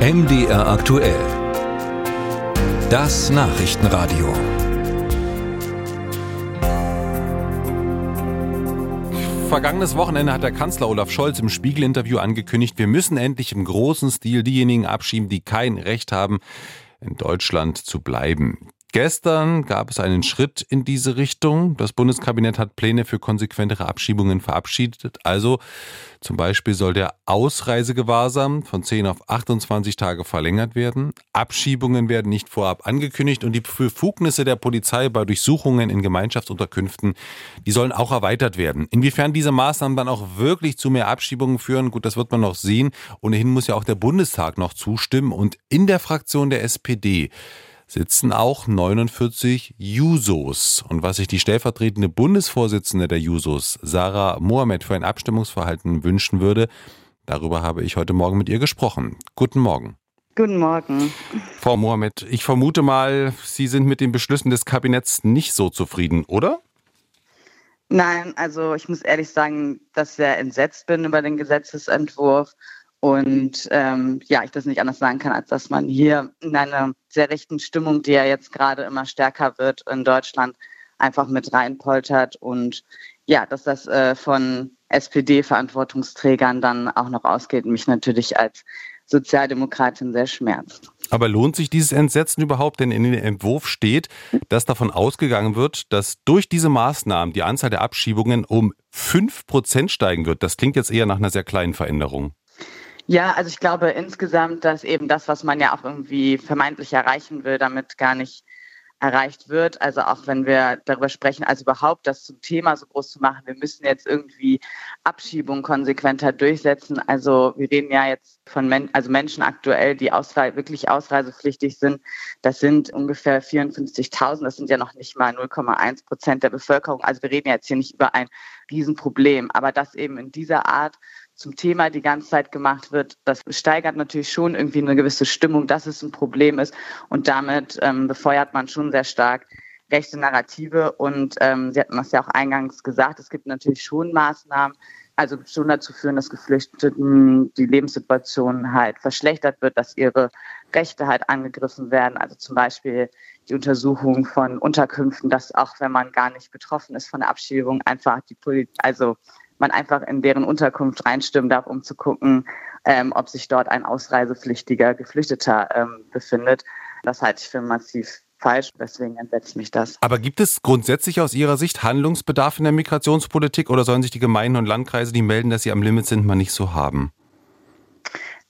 MDR aktuell. Das Nachrichtenradio. Vergangenes Wochenende hat der Kanzler Olaf Scholz im Spiegel-Interview angekündigt, wir müssen endlich im großen Stil diejenigen abschieben, die kein Recht haben, in Deutschland zu bleiben. Gestern gab es einen Schritt in diese Richtung. Das Bundeskabinett hat Pläne für konsequentere Abschiebungen verabschiedet. Also zum Beispiel soll der Ausreisegewahrsam von 10 auf 28 Tage verlängert werden. Abschiebungen werden nicht vorab angekündigt und die Befugnisse der Polizei bei Durchsuchungen in Gemeinschaftsunterkünften, die sollen auch erweitert werden. Inwiefern diese Maßnahmen dann auch wirklich zu mehr Abschiebungen führen, gut, das wird man noch sehen. Ohnehin muss ja auch der Bundestag noch zustimmen und in der Fraktion der SPD sitzen auch 49 Jusos. Und was sich die stellvertretende Bundesvorsitzende der Jusos, Sarah Mohamed, für ein Abstimmungsverhalten wünschen würde, darüber habe ich heute Morgen mit ihr gesprochen. Guten Morgen. Guten Morgen. Frau Mohamed, ich vermute mal, Sie sind mit den Beschlüssen des Kabinetts nicht so zufrieden, oder? Nein, also ich muss ehrlich sagen, dass ich sehr entsetzt bin über den Gesetzesentwurf und ähm, ja, ich das nicht anders sagen kann, als dass man hier in einer sehr rechten Stimmung, die ja jetzt gerade immer stärker wird in Deutschland, einfach mit reinpoltert und ja, dass das äh, von SPD-Verantwortungsträgern dann auch noch ausgeht mich natürlich als Sozialdemokratin sehr schmerzt. Aber lohnt sich dieses Entsetzen überhaupt? Denn in dem Entwurf steht, dass davon ausgegangen wird, dass durch diese Maßnahmen die Anzahl der Abschiebungen um fünf Prozent steigen wird. Das klingt jetzt eher nach einer sehr kleinen Veränderung. Ja, also ich glaube insgesamt, dass eben das, was man ja auch irgendwie vermeintlich erreichen will, damit gar nicht erreicht wird. Also auch wenn wir darüber sprechen, also überhaupt das zum Thema so groß zu machen, wir müssen jetzt irgendwie Abschiebung konsequenter durchsetzen. Also wir reden ja jetzt von Men also Menschen aktuell, die ausrei wirklich ausreisepflichtig sind. Das sind ungefähr 54.000. Das sind ja noch nicht mal 0,1 Prozent der Bevölkerung. Also wir reden jetzt hier nicht über ein Riesenproblem. Aber das eben in dieser Art zum Thema die ganze Zeit gemacht wird, das steigert natürlich schon irgendwie eine gewisse Stimmung, dass es ein Problem ist. Und damit ähm, befeuert man schon sehr stark rechte Narrative. Und ähm, Sie hatten das ja auch eingangs gesagt, es gibt natürlich schon Maßnahmen, also schon dazu führen, dass Geflüchteten die Lebenssituation halt verschlechtert wird, dass ihre Rechte halt angegriffen werden. Also zum Beispiel die Untersuchung von Unterkünften, dass auch wenn man gar nicht betroffen ist von der Abschiebung, einfach die Polizei, also man einfach in deren Unterkunft reinstimmen darf, um zu gucken, ähm, ob sich dort ein ausreisepflichtiger Geflüchteter ähm, befindet. Das halte ich für massiv falsch, deswegen entsetzt mich das. Aber gibt es grundsätzlich aus Ihrer Sicht Handlungsbedarf in der Migrationspolitik oder sollen sich die Gemeinden und Landkreise, die melden, dass sie am Limit sind, mal nicht so haben?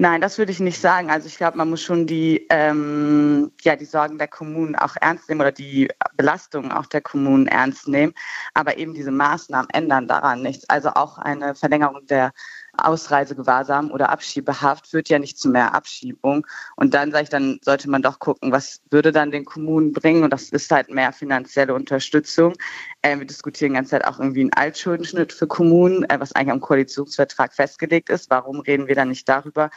Nein, das würde ich nicht sagen. Also ich glaube, man muss schon die, ähm, ja, die Sorgen der Kommunen auch ernst nehmen oder die Belastungen auch der Kommunen ernst nehmen. Aber eben diese Maßnahmen ändern daran nichts. Also auch eine Verlängerung der Ausreisegewahrsam oder Abschiebehaft führt ja nicht zu mehr Abschiebung. Und dann sage ich, dann sollte man doch gucken, was würde dann den Kommunen bringen. Und das ist halt mehr finanzielle Unterstützung. Äh, wir diskutieren ganze Zeit auch irgendwie einen Altschuldenschnitt für Kommunen, äh, was eigentlich am Koalitionsvertrag festgelegt ist. Warum reden wir dann nicht darüber?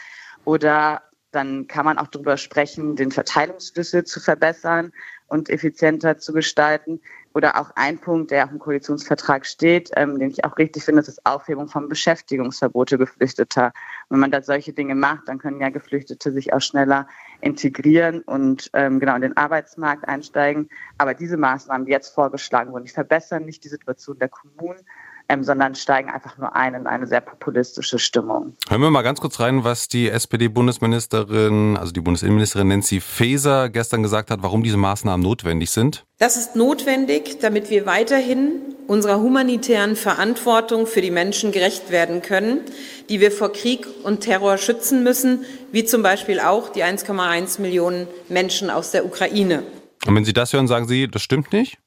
Oder dann kann man auch darüber sprechen, den Verteilungsschlüssel zu verbessern und effizienter zu gestalten. Oder auch ein Punkt, der auch im Koalitionsvertrag steht, ähm, den ich auch richtig finde, das ist Aufhebung von Beschäftigungsverbote Geflüchteter. Wenn man da solche Dinge macht, dann können ja Geflüchtete sich auch schneller integrieren und ähm, genau in den Arbeitsmarkt einsteigen. Aber diese Maßnahmen, die jetzt vorgeschlagen wurden, die verbessern nicht die Situation der Kommunen, ähm, sondern steigen einfach nur ein in eine sehr populistische Stimmung. Hören wir mal ganz kurz rein, was die SPD-Bundesministerin, also die Bundesinnenministerin Nancy Faeser gestern gesagt hat, warum diese Maßnahmen notwendig sind. Das ist notwendig, damit wir weiterhin unserer humanitären Verantwortung für die Menschen gerecht werden können, die wir vor Krieg und Terror schützen müssen, wie zum Beispiel auch die 1,1 Millionen Menschen aus der Ukraine. Und wenn Sie das hören, sagen Sie, das stimmt nicht?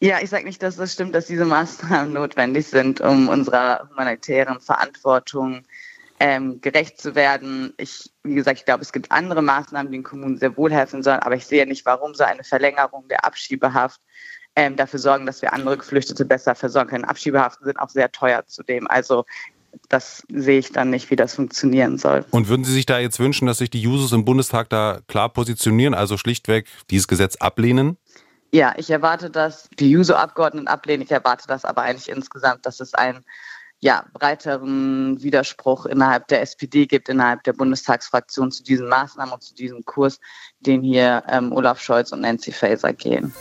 Ja, ich sage nicht, dass das stimmt, dass diese Maßnahmen notwendig sind, um unserer humanitären Verantwortung ähm, gerecht zu werden. Ich, wie gesagt, ich glaube, es gibt andere Maßnahmen, die den Kommunen sehr wohl helfen sollen, aber ich sehe nicht, warum so eine Verlängerung der Abschiebehaft ähm, dafür sorgen, dass wir andere Geflüchtete besser versorgen können. Abschiebehaften sind auch sehr teuer zudem. Also das sehe ich dann nicht, wie das funktionieren soll. Und würden Sie sich da jetzt wünschen, dass sich die Jusos im Bundestag da klar positionieren, also schlichtweg dieses Gesetz ablehnen? Ja, ich erwarte, dass die Juso-Abgeordneten ablehnen. Ich erwarte das aber eigentlich insgesamt, dass es ein ja, breiteren Widerspruch innerhalb der SPD gibt, innerhalb der Bundestagsfraktion zu diesen Maßnahmen und zu diesem Kurs, den hier ähm, Olaf Scholz und Nancy Faeser gehen.